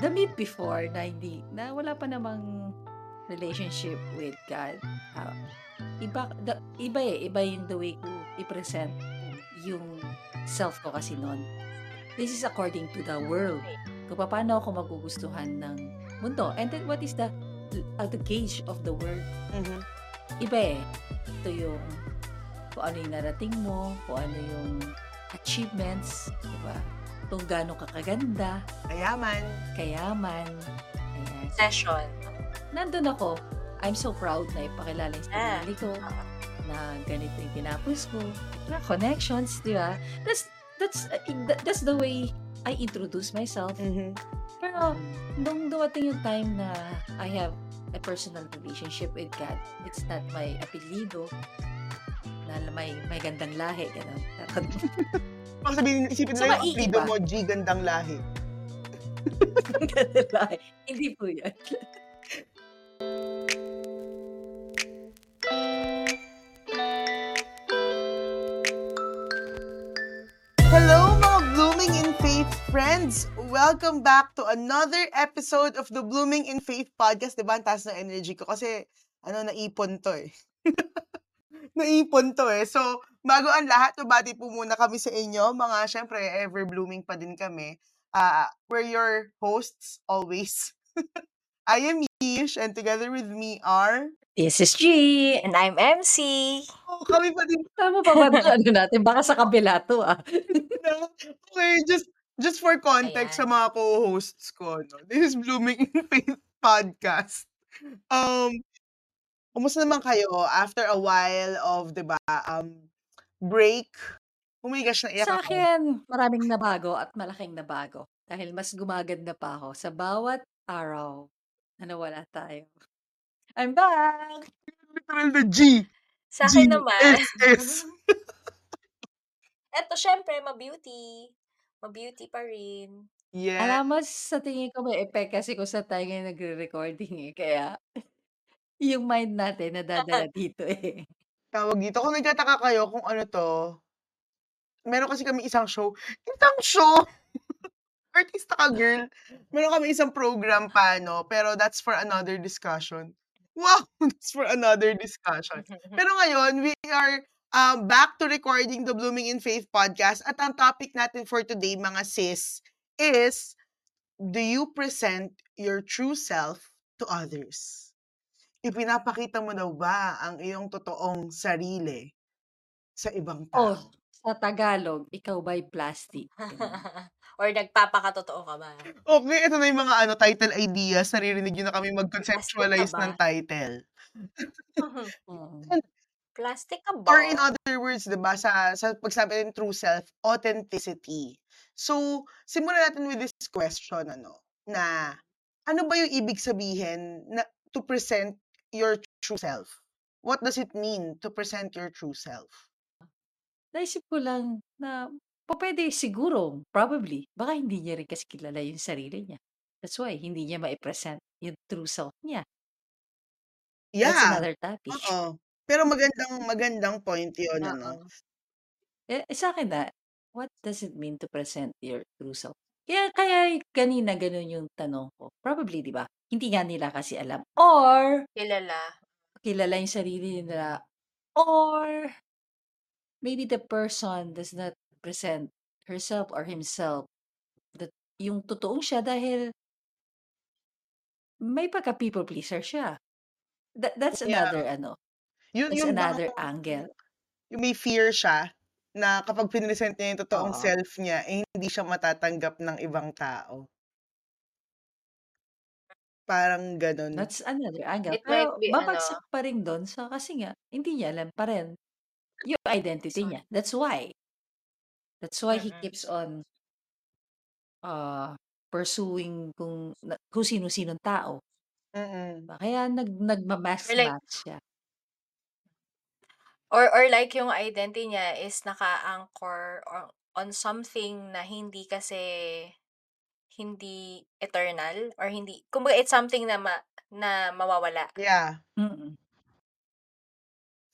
the me before na hindi na wala pa namang relationship with God, ah, iba the iba, eh, iba yung the way ko i-present yung self ko kasi no'n. This is according to the world. Kung papaano ako magugustuhan ng mundo and then what is the uh, the gauge of the world. Mhm. Iba, eh. Ito yung kung ano yung narating mo, kung ano yung achievements, 'di ba? Kung gaano ka kaganda, Kayaman. kayaman, ayan. Session. Nandun ako, I'm so proud na ipakilala yung Ah, sarili ko, oo. na ganito yung tinapos ko, na connections, di ba? That's, that's, uh, that- that's the way I introduce myself. Mhm. Pero, nung dumating yung time na I have a personal relationship with God, it's not my apelido, na may, may gandang lahi, gano'n. Baka sabihin, isipin So, nila yung maiiba. apelido mo, G, gandang lahi. gandang lahi. Hindi po yan. Hello mga Blooming in Faith friends! Welcome back to another episode of the Blooming in Faith podcast. Diba, ang taas ng energy ko kasi ano, naipon to eh. naipon to eh. So, bago ang lahat, mabati po muna kami sa inyo. Mga, syempre, ever blooming pa din kami. Uh, we're your hosts always. I am Yish and together with me are... This is G. And I'm MC. Oh, kami pa din Tama pa ba? Ano natin? Baka sa kabila to ah. Okay, just just for context sa Ayan. mga co-hosts ko, no? This is Blooming in Faith podcast. Um, kumusta naman kayo after a while of, 'di ba, um, break? Oh my gosh, naiyak Sa ako. akin, maraming nabago at malaking nabago. Dahil mas gumaganda pa ako sa bawat araw na nawala tayo. I'm back! Literal na G. Sa G. akin naman, S, S. eto syempre, ma-beauty. Ma-beauty pa rin. Yeah. Alam mo, sa tingin ko may effect kasi kung saan tayo ngayon nagre-recording eh. Kaya, yung mind natin nadadala dito eh. Tawag dito. Kung nagtataka kayo kung ano to, meron kasi kami isang show. Isang show! Artista ka, girl. Meron kami isang program pa, no? Pero that's for another discussion. Wow! That's for another discussion. Pero ngayon, we are um, back to recording the Blooming in Faith podcast. At ang topic natin for today, mga sis, is do you present your true self to others? Ipinapakita mo daw ba ang iyong totoong sarili sa ibang Oh, tao? sa Tagalog, ikaw ba'y plastic? Ganun. Or nagpapakatotoo ka ba? Okay, ito na yung mga ano, title ideas. Naririnig nyo na kami mag-conceptualize Plastic ka ng ba? title. Mm. Plastic ka ba? Or in other words, 'di ba, sa sa pagsabi ng true self, authenticity. So, simulan natin with this question ano, na ano ba yung ibig sabihin na to present your true self? What does it mean to present your true self? Naisip ko lang na pa pwede siguro, probably, baka hindi niya rin kasi kilala yung sarili niya. That's why hindi niya mai-present yung true self niya. That's Yeah. another topic. Oo. Pero magandang magandang point 'yon ano. Oo. Eh, sa akin na, what does it mean to present your true self? Kaya kaya kanina gano'n yung tanong ko. Probably, 'di ba? Hindi nga nila kasi alam or Kilala. kilala yung sarili nila or maybe the person does not present herself or himself that yung totoong siya dahil may pagka people pleaser siya. That, that's Yeah. another ano, Yun that's yung baka another angle. yung may fear siya na kapag pinresent niya yung totoong Oo. self niya, eh, hindi siya matatanggap ng ibang tao. Parang gano'n. That's another angle. It might Pero be babagsak ano pa rin do'n sa kasi nga hindi niya alam pa rin yung identity Sorry. niya. That's why. That's why he Mm. keeps on uh, pursuing kung na kung sino-sinong tao. Mm. Kaya nag Or nagma-mask like match siya. or or like yung identity niya is naka-anchor or on something na hindi kasi hindi eternal or hindi kumbaga it's something na ma, na mawawala. Yeah. Mm.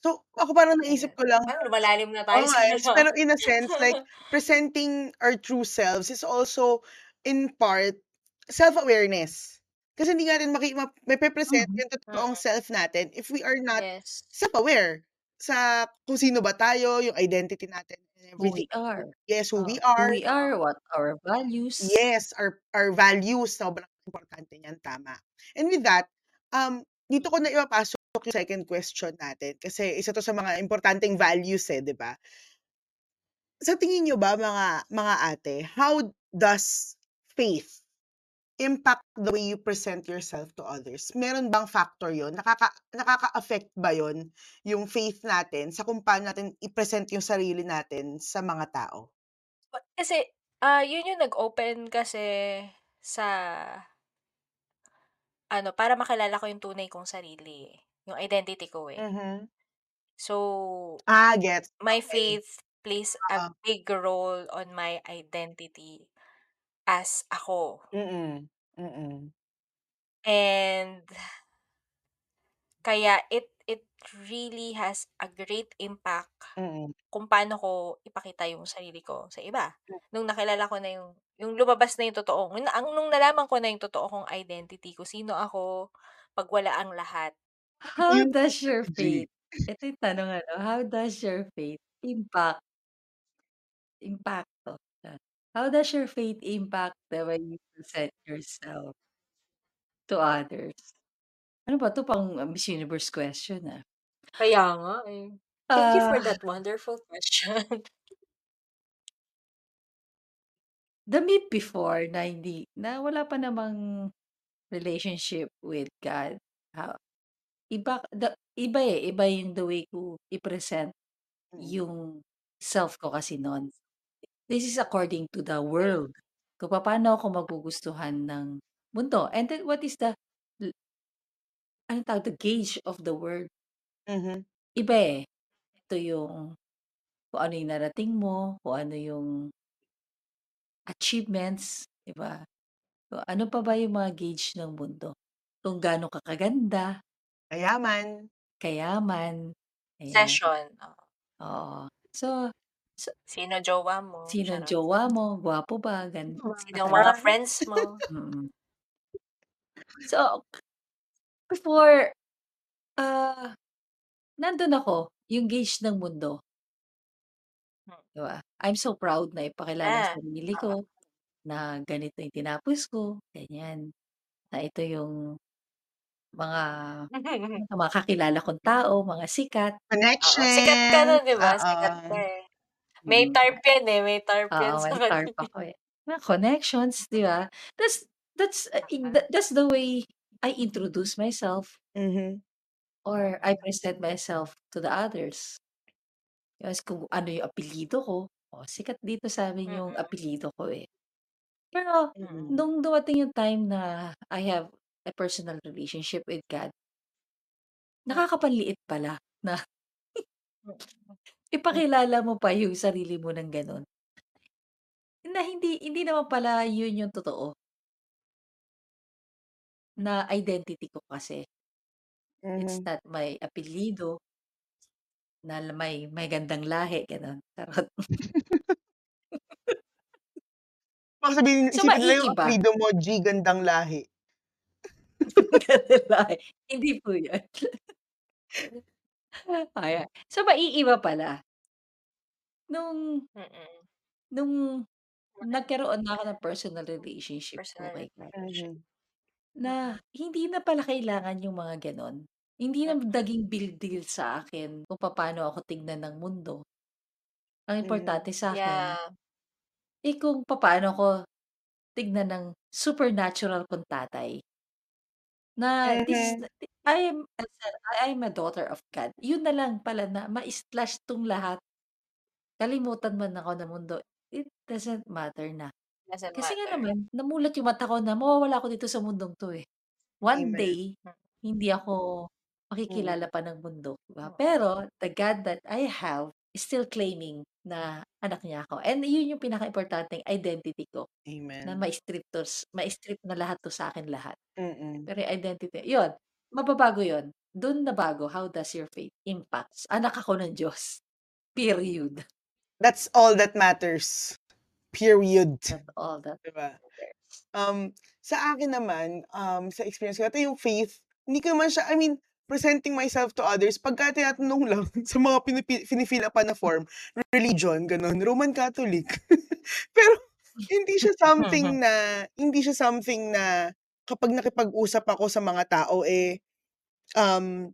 So, ako parang naisip ko lang Parang lumalalim na tayo nga sa eh, ano. pero in a sense, like, presenting our true selves is also in part self-awareness. Kasi hindi nga rin maki ma mape-present Mhm. yung totoong Mm. self natin if we are not Yes. self-aware sa kung sino ba tayo, yung identity natin Who we are. Yes, who we Oo. Who are. we are, what our values. Yes, our our values, sobrang importante niyan, tama. And with that, um, dito ko na ipapasok yung second question natin kasi isa 'to sa mga importanteng values, eh, 'di ba? Sa tingin niyo ba mga mga ate, how does faith impact the way you present yourself to others? Meron bang factor yun? Nakaka nakaka-affect ba yun, yung faith natin sa kung paano natin i-present yung sarili natin sa mga tao? Kasi, ah, yun yung nag-open kasi sa ano, para makilala ko yung tunay kong sarili, yung identity ko, eh. Mhm. So, Ah, gets. my Okey. faith plays Oo. a big role on my identity as ako. Mm, mm. And kaya it it really has a great impact Mm. kung paano ko ipakita yung sarili ko sa iba. Hmm. Nung nakilala ko na yung yung lumabas na yung totoo yung ang nung nalaman ko na yung totoo kong identity, kung sino ako, 'pag wala ang lahat. How Yung does your G. faith ito yung tanong ano, how does your faith impact impacto. How does your faith impact the way you present yourself to others? Ano ba 'to, pang Miss Universe question, ah. Kaya nga, eh. Thank you for Ah. that wonderful question. The me before na hindi na wala pa namang relationship with God, ah, iba the iba, eh, iba yung the way ko i-present Mm. yung self ko kasi nun. This is according to the world, kung papaano ako magugustuhan ng mundo and then what is the l anong tawag, the gauge of the world. Mhm. Iba, eh. Ito yung kung ano yung narating mo, kung ano yung achievements, 'di ba? So, ano pa ba yung mga gauge ng mundo, kung gaano ka kaganda. Kayaman. Kayaman, ayan. Possession, oo. Oo. So so Sino jowa mo, Sinong charot. jowa mo, gwapo ba, gan Sinong mga matanda. friends mo. Mm. So, before, ah, nandun ako, yung gauge ng mundo. Hmm. 'Di ba? I'm so proud na ipakilala Ah, sa sarili oo. ko na ganito yung tinapos ko, ganyan. Na ito yung mga mga kakilala kong tao, mga sikat. Oo, sikat ka na, Connections, 'di ba? Sikat ka, oo. eh. May Mm. TARP yan, eh, may TARP yan Oo, sa may TARP ako, eh. Mga connections, 'di ba? That's that's, i that's the way I introduce myself. Mhm. Or I present myself to the others. Yes, kung ano yung apelyido ko, oh, sikat dito sa'min yung Mm. apelyido ko, eh. Pero Mm. nung dumating yung time na I have a personal relationship with God Hmm. nakakapanliit pala na Mm. Ipakilala mo pa yung sarili mo ng gano'n. Na hindi hindi naman pala yun yung totoo. Na identity ko kasi. It's Mhm. not my apelyido. Na may may gandang lahi, gano'n, charot. Baka sabihin So, isipin nila yung maiiba. apelyido mo, G Gandang Lahi. Gandang lahi, hindi po yun. Ayan. So, maiiba pala. Nung Mm. nung nagkaroon na ako ng personal relationship po Personal God. relationship. Mhm. Na hindi na pala kailangan yung mga gano'n. Hindi na Mm. naging big deal sa akin kung papaano ako tignan ng mundo. Ang Mhm. importante sa'kin Yeah. eh, kung papaano ko tignan ng supernatural kong tatay. Na this is Mhm. I am a I am a daughter of God. Yun na lang pala na ma-splash 'tong lahat. Kalimutan man ako ng mundo, it doesn't matter na. Doesn't Kasi nga matter. naman namulat yung mata ko na mawawala ako dito sa mundong 'to, eh. One Amen. day, Hmm. hindi ako makikilala Mm. pa ng mundo, 'di ba? Mm. Pero the God that I have is still claiming na anak niya ako and yun yung pinakaimportanteng identity ko. Na Amen. ma-strip 'to ma-strip na lahat 'to sa'kin lahat. Mm. Pero yung identity, yun, mababago yun. Dun nabago, how does your faith impacts? Anak ako ng Diyos, period. That's all that matters. Period. That's all that 'Di ba? matters. Um, sa akin naman, um, sa experience ko, ito yung faith, hindi ko naman siya, I mean, presenting myself to others, pagka tinatanong lang sa mga pinipi, upan na form, religion, ganun, Roman Catholic. Pero, hindi siya something na, hindi siya something na, kapag nakipag-usap ako sa mga tao, eh, um,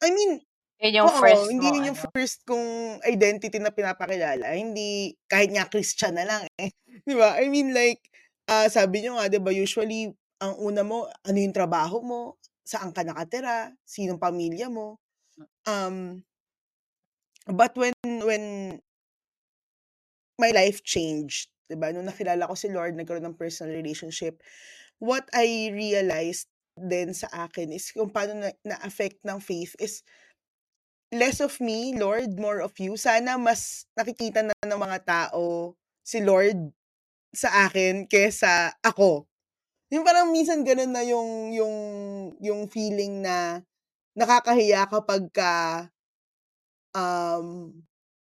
I mean, Yun yung oo, first hindi mo, yun yung ano? first kong identity na pinapakilala. Hindi, kahit nga Christian na lang eh. Di ba? I mean like, ah, sabi nyo nga, di ba, usually, ang una mo, ano yung trabaho mo, saan ka nakatira, sinong pamilya mo. Um, but when, when my life changed, di ba, nung nakilala ko si Lord, nagkaroon ng personal relationship, what I realized din sa akin is kung paano na, na-affect ng faith is less of me, Lord, more of you. Sana mas nakikita na ng mga tao si Lord sa akin kesa ako. Yung parang minsan ganun na yung yung yung feeling na nakakahiya kapag ka um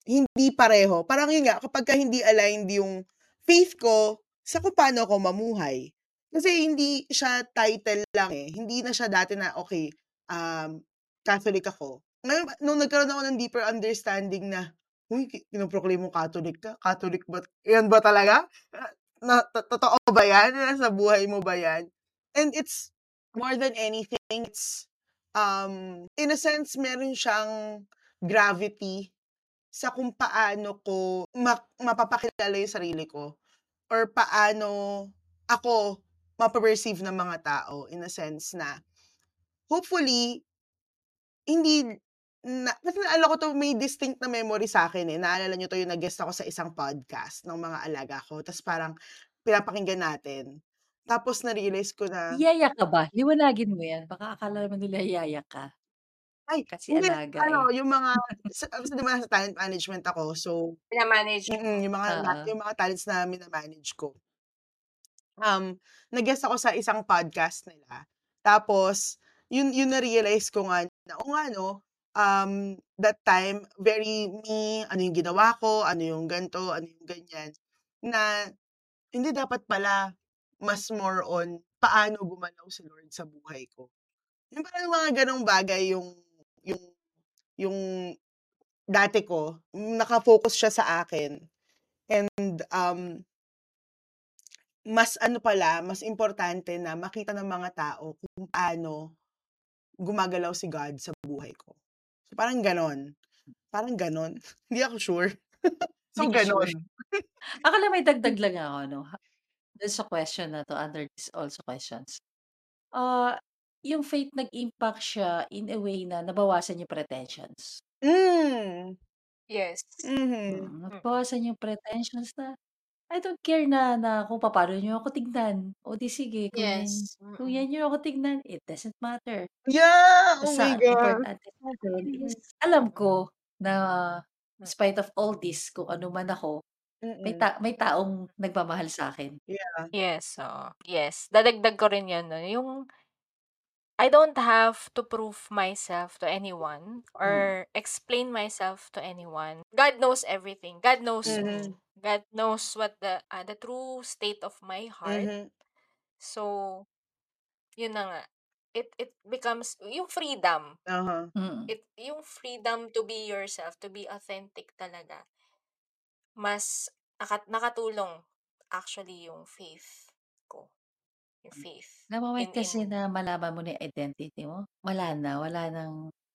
hindi pareho. Parang yun nga, kapag ka hindi aligned yung faith ko sa kung paano ako mamuhay. Kasi hindi siya title lang eh. Hindi na siya dati na, okay, um, Catholic ako. Ngayon, nung nagkaroon ako ng deeper understanding na, uy, pinoproclaim mo Catholic ka? Catholic ba? Yan ba talaga? Na, to- totoo ba yan? Nasa buhay mo ba yan? And it's more than anything, it's, um, in a sense, meron siyang gravity sa kung paano ko ma- mapapakilala yung sarili ko or paano ako mapaperceive ng mga tao in a sense na hopefully hindi na, kasi naalala ko to may distinct na memory sa akin eh. Naalala nyo to yung nag-guest ako sa isang podcast ng mga alaga ko. Tapos parang pinapakinggan natin. Tapos na-realize ko na, Yaya ka ba? Liwanagin mo yan. Baka akala naman nila yaya ka. ay, Kasi hindi, alaga ano, eh. yung mga, sa, kasi di ba nasa talent management ako, so, Pinamanage mm, mo. yung mga, na- Oo. yung mga talents na minamanage ko. Um, nag-guest ako sa isang podcast nila. Tapos, yun, yun na-realize ko nga, na, o nga no, um, that time, very me, ano yung ginawa ko, ano yung ganto, ano yung ganyan, na hindi dapat pala mas more on paano gumalaw si Lord sa buhay ko. Yung parang mga ganong bagay yung, yung, yung dati ko, nakafocus siya sa akin. And, um, mas ano pala, mas importante na makita ng mga tao kung paano gumagalaw si God sa buhay ko. So, parang ganon. Parang ganon. Hindi ako sure. so, Hindi ka sure. ganon. Ako lang may dagdag lang ako, no? Dun sa question na to, under this also questions. Ah, yung faith nag-impact siya in a way na nabawasan yung pretensions. Mm. Yes. Mhm. Mm, nabawasan yung pretensions na, I don't care na na kung papaano niyo ako tignan. O di sige, kung yan Yes. kung Mm. yan niyo ako tignan, it doesn't matter. Yeah! Oh Basta my ang God. importante sa'kin is alam ko na in Mm. spite of all this, kung ano man ako, may Mm. ta may taong nagmamahal sa'kin. Yeah. Yes, oo. Yes. Dadagdag ko rin yun, no? Yung, I don't have to prove myself to anyone Mm. or explain myself to anyone. God knows everything. God knows Mhm. me. God knows what the uh, the true state of my heart. Mhm. So, yun na nga. It it becomes yung freedom. Uh-huh. Mm. It yung freedom to be yourself, to be authentic talaga. Mas naka, nakatulong actually yung faith ko. Yung faith. The moment In kasi in na malaman mo na yung identity mo, wala na, wala nang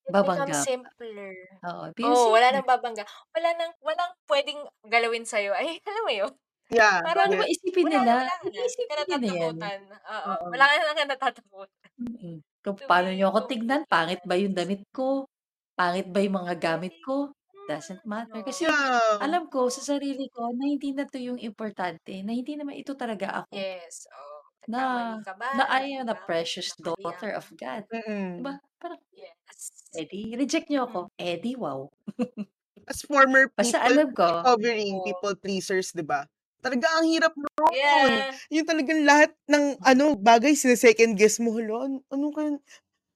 it becomes babangga pa. simpler. Oo, it becomes Oo, wala simpler. nang babangga. Wala nang walang pwedeng galawin sa'yo. Ay, alam mo yun? Yeah. Kung ano Parang ba isipin wala na, nila, wala ka na. iisipin niya na yan. Kinatatakutan. Oo, Oo. wala ka na kinatatakutan. Mm. Kung To paano be niyo ako tignan, pangit ba yung damit ko, pangit ba yung mga gamit Pwede. ko, doesn't matter. Kasi Yeah. alam ko sa sarili ko na hindi na 'to yung importante, na hindi naman ito talaga ako. Yes, Na ka ba? na I am Nagba precious nakali daughter ako? of God, 'di Mm. ba? Parang, Yes. eh di reject niyo ako, Mm. eh di wow. As former Basta people alam ko Oo. people pleasers, 'di ba? Talaga ang hirap nun. Yeah. Yung talagang lahat ng ano, bagay sine-second guess mo. Hala, an ano kaya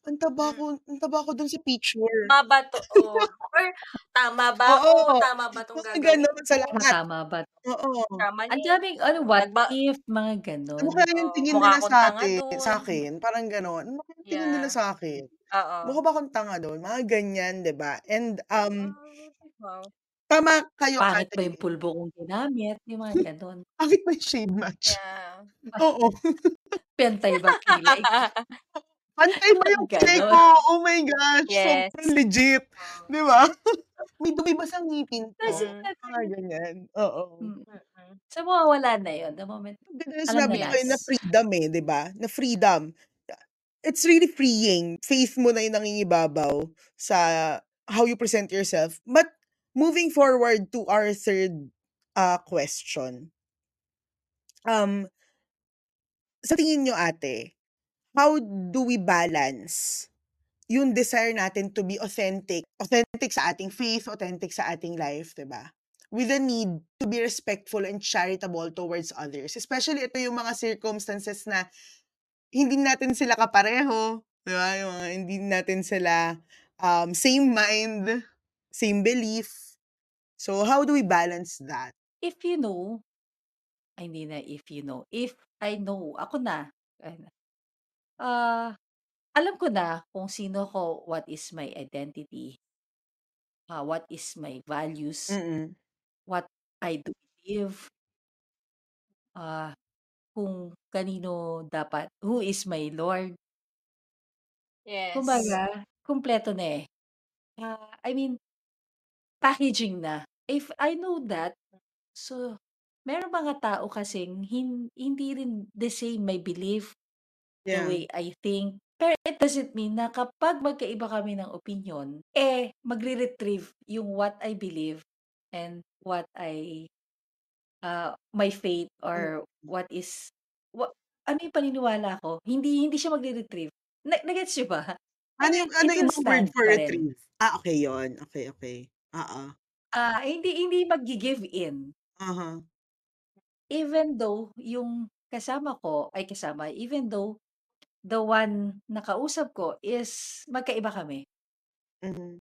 Ang taba Hmm. ko ang taba ko dun sa picture. Tama ba 'to or or tama ba Oo, tama ba 'tong mga gagawin gano'n sa? Kung lahat. tama ba 'to? Oo. Tama Ang ni daming ano, what nagba if, mga Ano gano'n. kaya yung Oo, tingin mukha nila akong tanga sa'tin dun. sa'kin, parang gano'n. Ano kaya yung tingin nila Yeah. sa'kin? Oo. Mukha ba akong tanga dun? Mga ganyan, 'di ba? And, um wow. tama kayo, Pangit ba yung pulbo kong ginamit? Yung mga gano'n. Pangit ba yung shade match? Yeah. Oo. Pantay ba kilay? Pantay ba yung kilay ko? Oh my gosh, Yes. sobrang legit. 'di ba? May dumi ba sa ngipin Kasi ko? Mm. Mga kasi ganyan, oo. Mm. Mm. So, mawawala na yun the moment Ang ganda ng alam nila ko na s freedom, eh, 'di ba? Na freedom. It's really freeing. Faith mo na yung nangingibabaw sa how you present yourself. But moving forward to our third, ah, question. Um sa tingin niyo, ate, how do we balance yung desire natin to be authentic, authentic sa ating faith, authentic sa ating life, 'di ba? With the need to be respectful and charitable towards others. Especially ito yung mga circumstances na hindi natin sila kapareho, 'di ba? Yung mga hindi natin sila, um, same mind, same belief. So, how do we balance that? If you know ay hindi na if you know, if I know, ako na, ah, alam ko na kung sino ako, what is my identity. Ah, what is my values, Mm. what I do believe. Ah, kung kanino dapat who is my Lord. Yes. Kumbaga, kumpleto na, eh. Ah, I mean packaging na. If I know that, so merong mga tao kasing hin hindi rin the same my belief, the Yeah. way I think. Pero it doesn't mean na kapag magkaiba kami ng opinyon, eh, magre-retrieve yung what I believe and what I, ah, my faith or Mm. what is wa ano yung paniniwala ko, hindi hindi siya magre-retrieve. Na na-gets niyo ba? Ano mean, yung ano it yung will ibang word stand for pa rin. retrieve? Ah, okey yun. Okey, okey. Oo. Ah, hindi hindi maggi-give in. Uh-huh. Even though yung kasama ko ay kasama, even though the one na kausap ko is magkaiba kami. Mhm.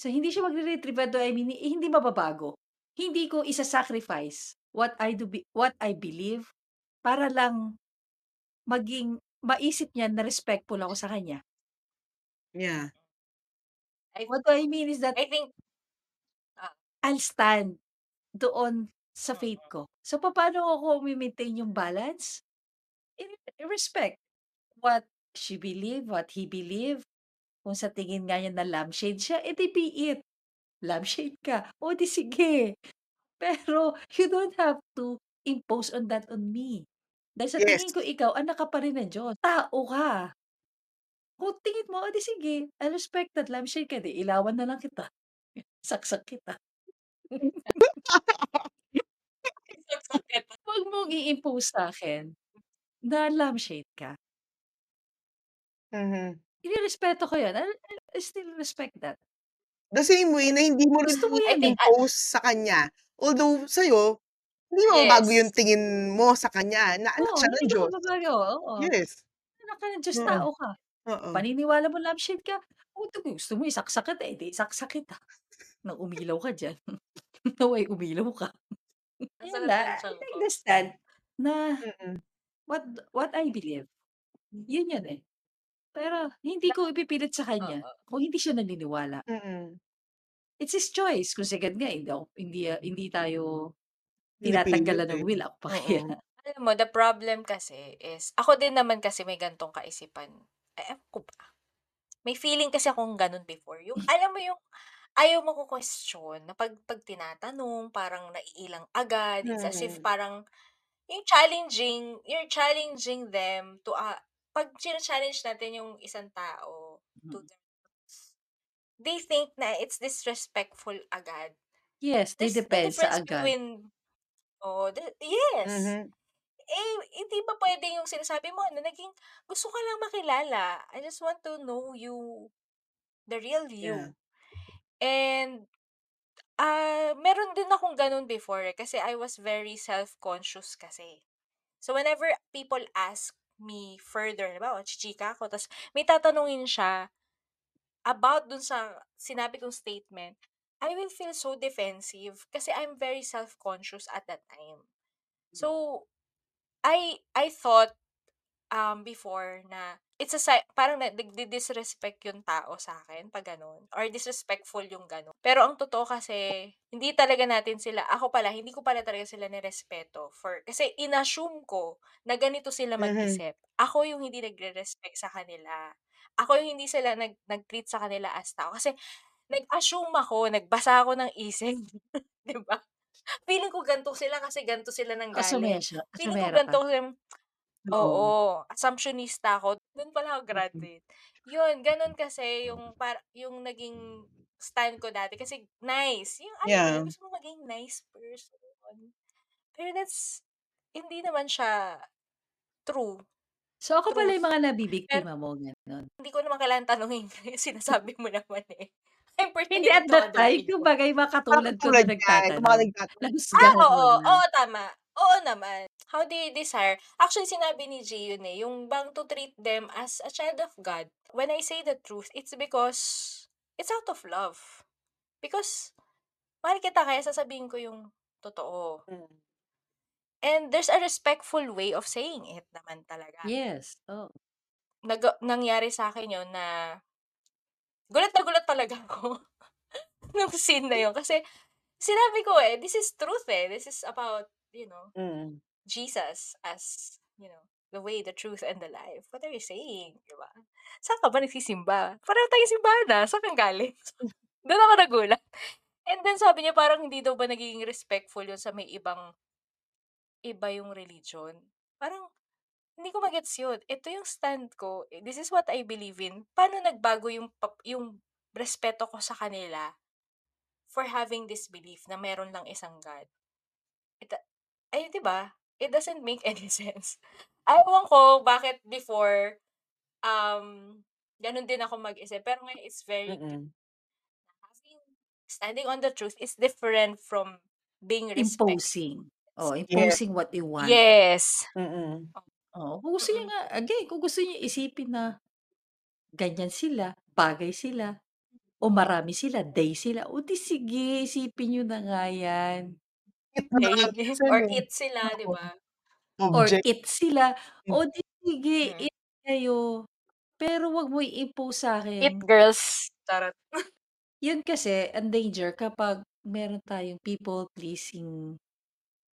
So, hindi siya magre-retrieve although I mean, eh, hindi mababago. Hindi ko isa-sacrifice what I do be what I believe para lang maging maisip niya na respectful ako sa kanya. Yeah. I What I mean is that I think ah. I'll stand doon sa faith Mm. ko. So, papaano ko ime-maintain yung balance? I i-respect what she believe, what he believe. Kung sa tingin nga niya na lampshade siya, eh, di be it. Lampshade ka, o di sige. Pero you don't have to impose on that on me. Dahil sa Yes. tingin ko ikaw anak ka pa rin ng Diyos, tao ka. Kung tingin mo, o di sige, I respect that lampshade ka, di ilawan na lang kita. Saksak kita. Saksak kita. Wag mong i-impose sa'kin na lampshade ka. Mhm. Irerespeto ko yun. I'll I still respect that. The same way na hindi mo rin Gusto mo yan, eh. think ah i-impose sa kanya. Although sa'yo, hindi mababago yung Yes. tingin mo sa kanya na anak Oo, siya hindi ng ka Diyos. mababago, oo. Yes. Anak ka ng Diyos, Oo. tao ka. Oo. Paniniwala mo lampshade ka, o di gusto mo isaksak kita, eh, di isaksak kita. Nang umilaw ka diyan. Nawa'y umilaw ka. Ang Yun lang, I tiyan take ko. the stand na Mm. what what I believe. Yun yun, eh. Pero hindi ko ipipilit sa kanya oo. kung hindi siya naniniwala. Mm. It's his choice. Kung sagad nga hindi ako hindi, ah, hindi tayo Pinipilit, tinatanggalan ng eh. will, ako pa kaya. Oo. Alam mo, the problem kasi is ako din naman kasi may ganitong kaisipan. Eh, ewan ko ba. May feeling kasi akong gano'n before. Yung alam mo yung ayaw mako-question na 'pag 'pag tinatanong parang naiilang agad. It's as if Mm. parang yung challenging you're challenging them to, ah 'pag china-challenge natin yung isang tao to Mm. their they think na it's disrespectful agad. Yes, they There's the depend sa difference agad. between oo, the yes. Mhm. Eh, hindi ba puwede yung sinasabi mo na naging gusto ka lang makilala. I just want to know you, the real Yeah. you. And, ah, meron din akong gano'n before, eh, kasi I was very self-conscious kasi. So, whenever people ask me further. Halimbawa, chichika ako, tas may tatanungin siya about dun sa sinabi kong statement, I will feel so defensive kasi I'm very self-conscious at that time. So, I I thought um before na it's a si- parang na, disrespect yung tao sa akin pag ganun or disrespectful yung ganun. Pero ang totoo kasi hindi talaga natin sila ako pala hindi ko pala talaga sila nirespeto for kasi inassume ko na ganito sila Mhm. mag-isip. Ako yung hindi nagre-respect sa kanila. Ako yung hindi sila nag nag-treat sa kanila as tao kasi nag-assume ako, nagbasa ako ng isip, 'di ba? Feeling ko ganito sila kasi ganito sila nang galing. Feeling ko ka. kasi Oo. oo, assumptionista ako. Dun pala ako Mm. graduate. Yun, ganun kasi yung para yung naging stand ko dati kasi nice. Yung mo Yeah. gusto mo maging nice person. Pero that's hindi naman siya true. So, ako pala Truth. yung mga nabibiktima mo, gano'n? hindi ko naman kailangan tanungin kasi sinasabi mo naman eh. I'm Hindi pertaining at to that other time, people. kumbaga yung mga Parang katulad ko na yung mga nagtatanong. nagtatanong. Ah, oo. Oo, tama. Oo naman. How do you desire? Actually, sinabi ni G yun eh, yung bang to treat them as a child of God. When I say the truth, it's because it's out of love. Because mahal kita kaya sasabihin ko yung totoo. Mm. And there's a respectful way of saying it naman talaga. Yes, oo. Nag nangyari sa akin yun na gulat na gulat talaga ako nung scene na yun. Kasi sinabi ko eh, this is truth eh. This is about, you know, Mm. Jesus as, you know, the way, the truth, and the life. What are you saying? Diba? Saan ka ba nagsisimba? Pareho tayo simbahan na. Saan kang galing? Doon ako nagulat. And then sabi niya parang hindi daw ba nagiging respectful yun sa may ibang iba yung religion. Parang hindi ko magets yun. Ito yung stand ko. This is what I believe in. Paano nagbago yung yung respeto ko sa kanila for having this belief na meron lang isang God? It, ay, di ba? It doesn't make any sense. Ayaw ko bakit before um ganun din ako mag-isip. Pero ngayon it's very Mm. having standing on the truth is different from being respectful. Imposing. Oh, imposing what you want. Yes. Mm. Oo, kung gusto Mm-mm. nga again, kung gusto niyo isipin na ganyan sila, bagay sila, o marami sila, they sila, o di sige, isipin niyo na nga yan. Na nga minsan or eh. it sila, di Oo. ba? Or Object. it sila, Mm. o di sige, Mm. it kayo. Pero wag mo i-impose sa It girls. Charot. Yun kasi, ang danger kapag meron tayong people-pleasing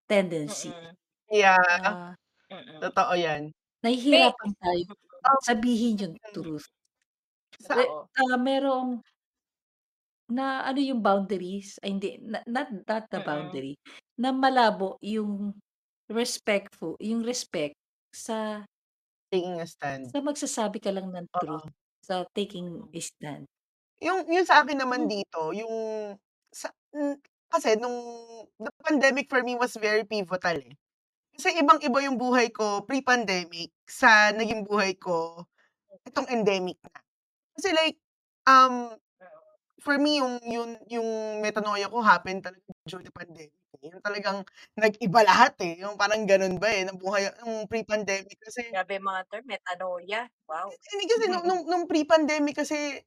tendency. Mm-mm. Yeah. Ah, Mm-mm. Totoo yan. May, nahihirapan tayo sabihin yung mm. truth. Sa Oo. ah, merong na ano yung boundaries, ay hindi, na- not, not the Mm-mm. boundary, na malabo yung respectful, yung respect sa taking a stand. sa magsasabi ka lang ng truth, Oo. sa taking a stand. Yung yung sa akin naman Hmm. dito, yung sa hmm, kasi nung the pandemic for me was very pivotal eh. Kasi ibang-iba yung buhay ko pre-pandemic sa naging buhay ko itong endemic na. Kasi like, um, for me yung yung yung metanoia ko happened talaga during the pandemic. eh. Yung talagang nag-iba lahat eh. Yung parang ganun ba eh, ng buhay yung pre-pandemic kasi Grabe mga term, metanoia. Wow. hindi kasi nung, nung, nung pre-pandemic kasi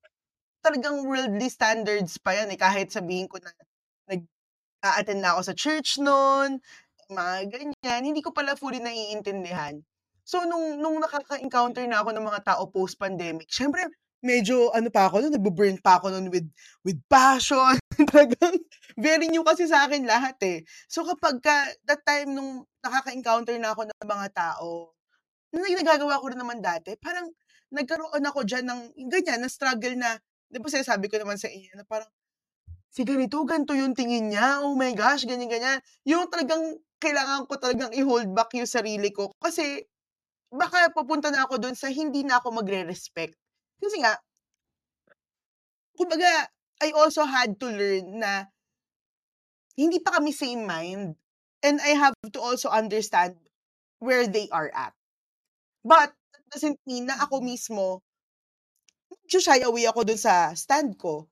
talagang worldly standards pa yan eh. Kahit sabihin ko na nag a-attend na ako sa church noon, mga ganyan, hindi ko pala fully naiintindihan. So nung nung nakaka-encounter na ako ng mga tao post-pandemic, syempre medyo ano pa ako noon, nagbo-burn pa ako noon with with passion. Talagang very new kasi sa akin lahat eh. So kapag ka, that time nung nakaka-encounter na ako ng mga tao, na nagagawa ko rin naman dati, parang nagkaroon ako dyan ng ganyan, na struggle na, di ba sinasabi ko naman sa inyo, na parang, si ganito, ganito yung tingin niya, oh my gosh, ganyan, ganyan. Yung talagang, kailangan ko talagang i-hold back yung sarili ko. Kasi, baka papunta na ako doon sa hindi na ako magre-respect. Kasi nga, kumbaga, I also had to learn na hindi pa kami same mind. And I have to also understand where they are at. But, that doesn't mean na ako mismo, shy away ako dun sa stand ko.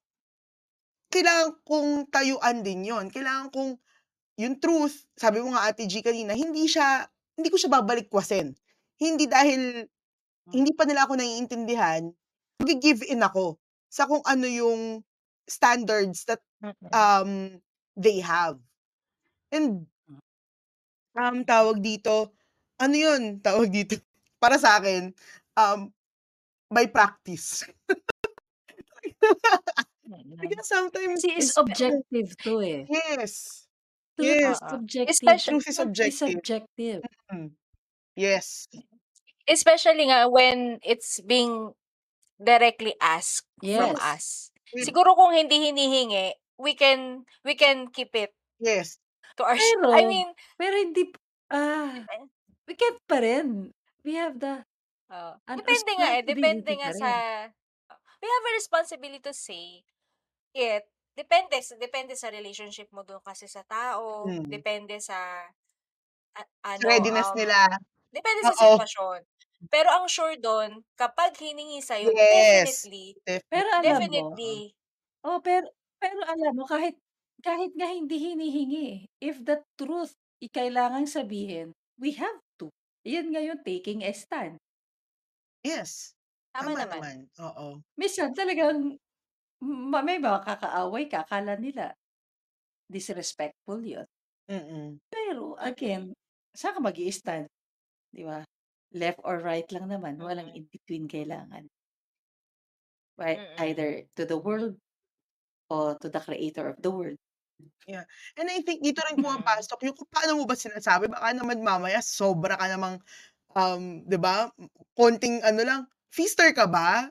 Kailangan kong tayuan din yon Kailangan kong, yung truth, sabi mo nga Ate G kanina, hindi siya, hindi ko siya babalikwasin. hindi dahil hindi pa nila ako naiintindihan, nagi-give in ako sa kung ano yung standards that Mm. um they have. And um tawag dito, ano yun, tawag dito, para sa akin, um by practice. Because sometimes Kasi is it's objective 'to, eh. Yes. Is Yes. Subjective. Especially Truth is Truth is subjective. subjective. Mm. Yes. Especially nga when it's being directly from Yes. us. Mm. Siguro kung hindi hinihingi, we can we can keep it Yes. to our Pero I mean pero hindi ah, we can't pa rin. We have the ano, Depende nga, eh, depende nga sa we have a responsibility to say it. Depende sa depende sa relationship mo dun kasi sa tao, Mm. depende sa a Sa ano, readiness um, nila. depende sa Oo. sitwasyon. Pero ang sure dun, kapag hiningi sa'yo, Yes. definitely, Pero Definitely. alam mo definitely oh, pero pero alam mo kahit kahit nga hindi hinihingi, if the truth i kailangang sabihin, we have to. Yun nga yung taking a stand. Yes. Tama Tama naman. naman. Oo. Minsan talagang ma may makakaaway ka, akala nila disrespectful yun. Mm. Pero Mm. again, saan ka mag-i-stand, 'di ba? Left or right lang naman, walang Mm. in between kailangan. Right, Mm. either to the world o to the creator of the world. Yeah. And I think dito rin Mm. pumapasok yung kung paano mo ba sinasabi, baka naman mamaya sobra ka namang, um, 'di ba, konting ano lang, feaster ka ba?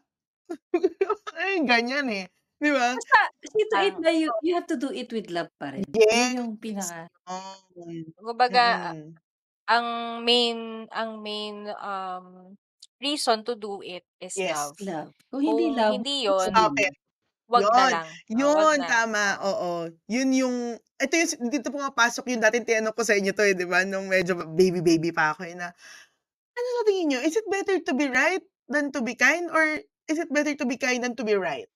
Ay, ganyan, eh, 'di ba? Basta see to it na you you have to do it with love pa rin. Yun Yes. yung pinaka Um, Kumbaga, mm. Ang main ang main, um, reason to do it is Yes. love. love. Kung hindi Kung love, hindi yun, Stop it. wag na lang. Oo, wag yun, na. tama, Oo. Yun yung ito yung dito pumapasok yung dating tinanong ko sa inyo 'to, eh, 'di ba, nung medyo baby-baby pa ako, eh, na, ano sa tingin niyo, is it better to be right than to be kind or is it better to be kind than to be right?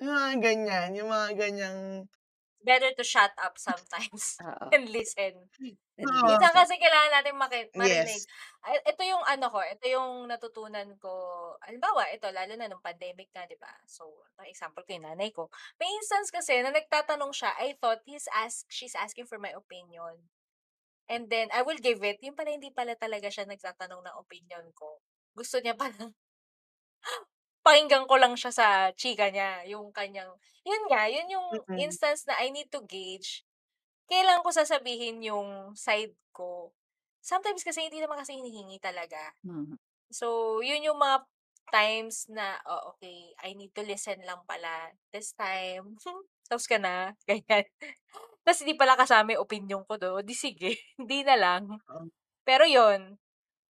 Yung mga ganyan, yung mga ganyang Better to shut up sometimes Oo. and listen. Oo. Minsan kasi kailangan natin maki marinig. Yes. Ito yung ano ko, ito yung natutunan ko. Halimbawa, ito lalo na nung pandemic na, 'di ba? So, example ko yung nanay ko. May instance kasi na nagtatanong siya, I thought he's ask she's asking for my opinion. And then I will give it. Yun pala hindi pala talaga siya nagtatanong ng opinion ko. Gusto niya palang pakinggan ko lang siya sa chika niya, yung kanyang yun nga, yun yung Mm. instance na I need to gauge. Kailan ko sasabihin yung side ko. Sometimes kasi hindi naman kasi hinihingi talaga. Mhm. So, yun yung mga times na, oh, okay, I need to listen lang pala this time. Tapos ka na, ganyan. Tapos hindi pala kasama yung opinion ko do, di sige, hindi na lang. Pero yun,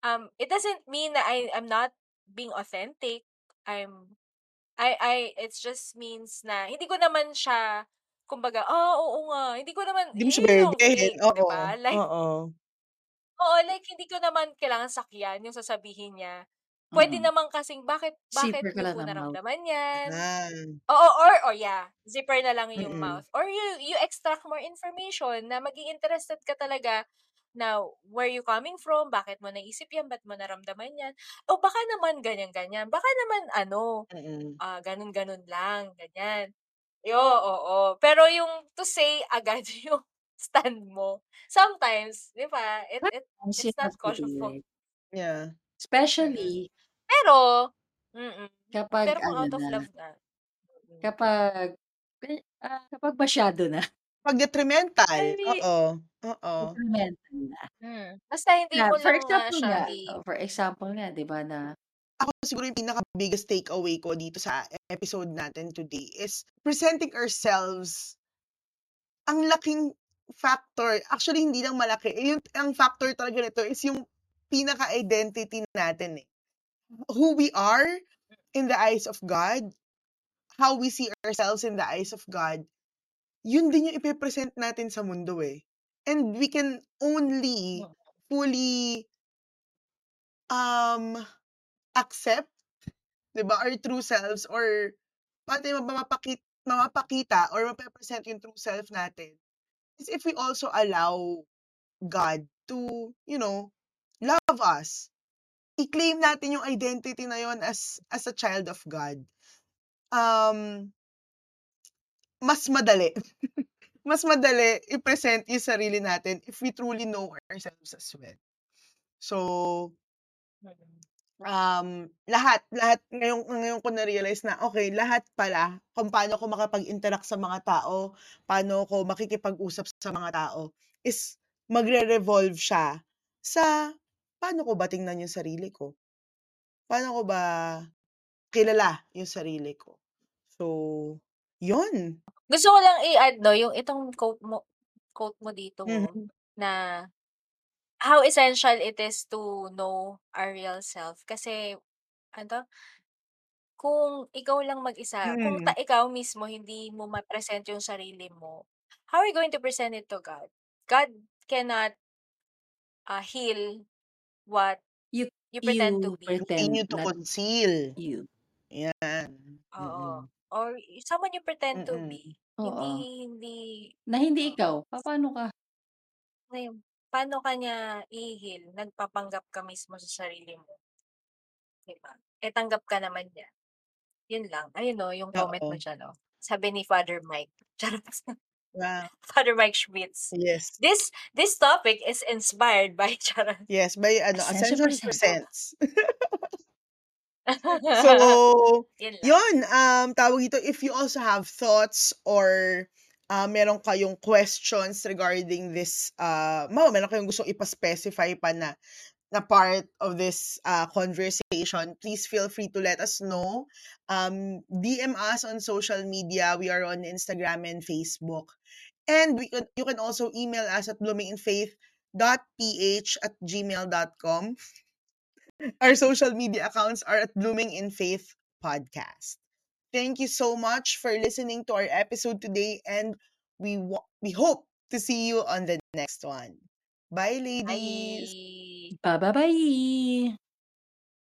um, it doesn't mean na I I'm not being authentic. I'm I I it just means na hindi ko naman siya kumbaga, ah, oo nga, hindi ko naman Di mo siya yun yung bebehin, vague, 'di oo, ba? Like oo. oo, like hindi ko naman kailangan sakyan yung sasabihin niya. Puwede Mm. naman kasing bakit bakit Zipper ka niyo lang po ng mouth. naramdaman yan? Ah. Oo, or or yeah, zipper na lang yung Mm. mouth. Or you you extract more information na maging interested ka talaga na where you coming from, bakit mo naisip yan, ba't mo naramdaman yan. O baka naman ganyan-ganyan, baka naman ano, Mm. ah, ganun-ganun lang, ganyan. Yo, oo. Pero yung to say agad yung stand mo, sometimes, 'di ba, it it it's not it. Yeah. Especially Pero mm, kapag pero kung ano out of na, love na. Mm. kapag ah, kapag masyado na. 'Pag detrimental, oo, oo. detrimental na. Hmm, basta hindi Na mo for lang example siya nga, i oh, for example nga, 'di ba, na Ako siguro yung pinaka-biggest takeaway ko dito sa episode natin today is presenting ourselves ang laking factor, actually hindi lang malaki, eh, yung ang factor talaga nito is yung pinaka-identity natin, eh. Who we are in the eyes of God, how we see ourselves in the eyes of God, yun din yung ipe-present natin sa mundo, eh. And we can only fully um, accept, 'di ba, our true selves or pati mapapaki mapapakita or mape-present yung true self natin is if we also allow God to, you know, love us. i-claim natin yung identity na yun as as a child of God, um mas madali. mas madali i-present yung sarili natin if we truly know ourselves as well. So um, lahat lahat ngayon ngayon ko na-realize na, okey lahat pala kung paano ako makipag-interact sa mga tao, paano ako makikipag-usap sa mga tao is magre-revolve siya sa paano ko ba tingnan yung sarili ko. Paano ko ba kilala yung sarili ko. So, yun. Gusto ko lang i-add 'no, yung itong quote mo quote mo dito Mhm. na how essential it is to know our real self kasi ano 'to? Kung ikaw lang mag-isa, kung ta Mm. ikaw mismo hindi mo ma-present yung sarili mo, how are you going to present it to God? God cannot ah, heal what You you pretend to you be. pretend Continue to not conceal. you. Yan. Oo. Mm. Or someone you pretend to Mm. be. Hindi Oo. hindi Na hindi oo. ikaw, papaano ka? Ngayon, paano ka niya i-heal? Nagpapanggap ka mismo sa sarili mo. 'Di ba? Eh, tanggap ka naman niya. Yun lang. Ayun 'no, yung comment mo Oo. diyan 'no. Sabi ni Father Mike. Charot. Wow. Father Mike Schmitz. Yes. This this topic is inspired by charot. Yes, by ano, Presents. Presents. So, Yun lang. yun, um, tawag dito, if you also have thoughts or ah, meron kayong questions regarding this, ah, halimbawa meron kayong gustong ipa-specify pa na na part of this ah, conversation, please feel free to let us know. Um, DM us on social media. We are on Instagram and Facebook. And we could, you can also email us at bloominginfaith.ph at gmail.com. Our social media accounts are at Blooming in Faith Podcast. Thank you so much for listening to our episode today and we wa- we hope to see you on the next one. Bye ladies. Bye. Ba-ba-bye.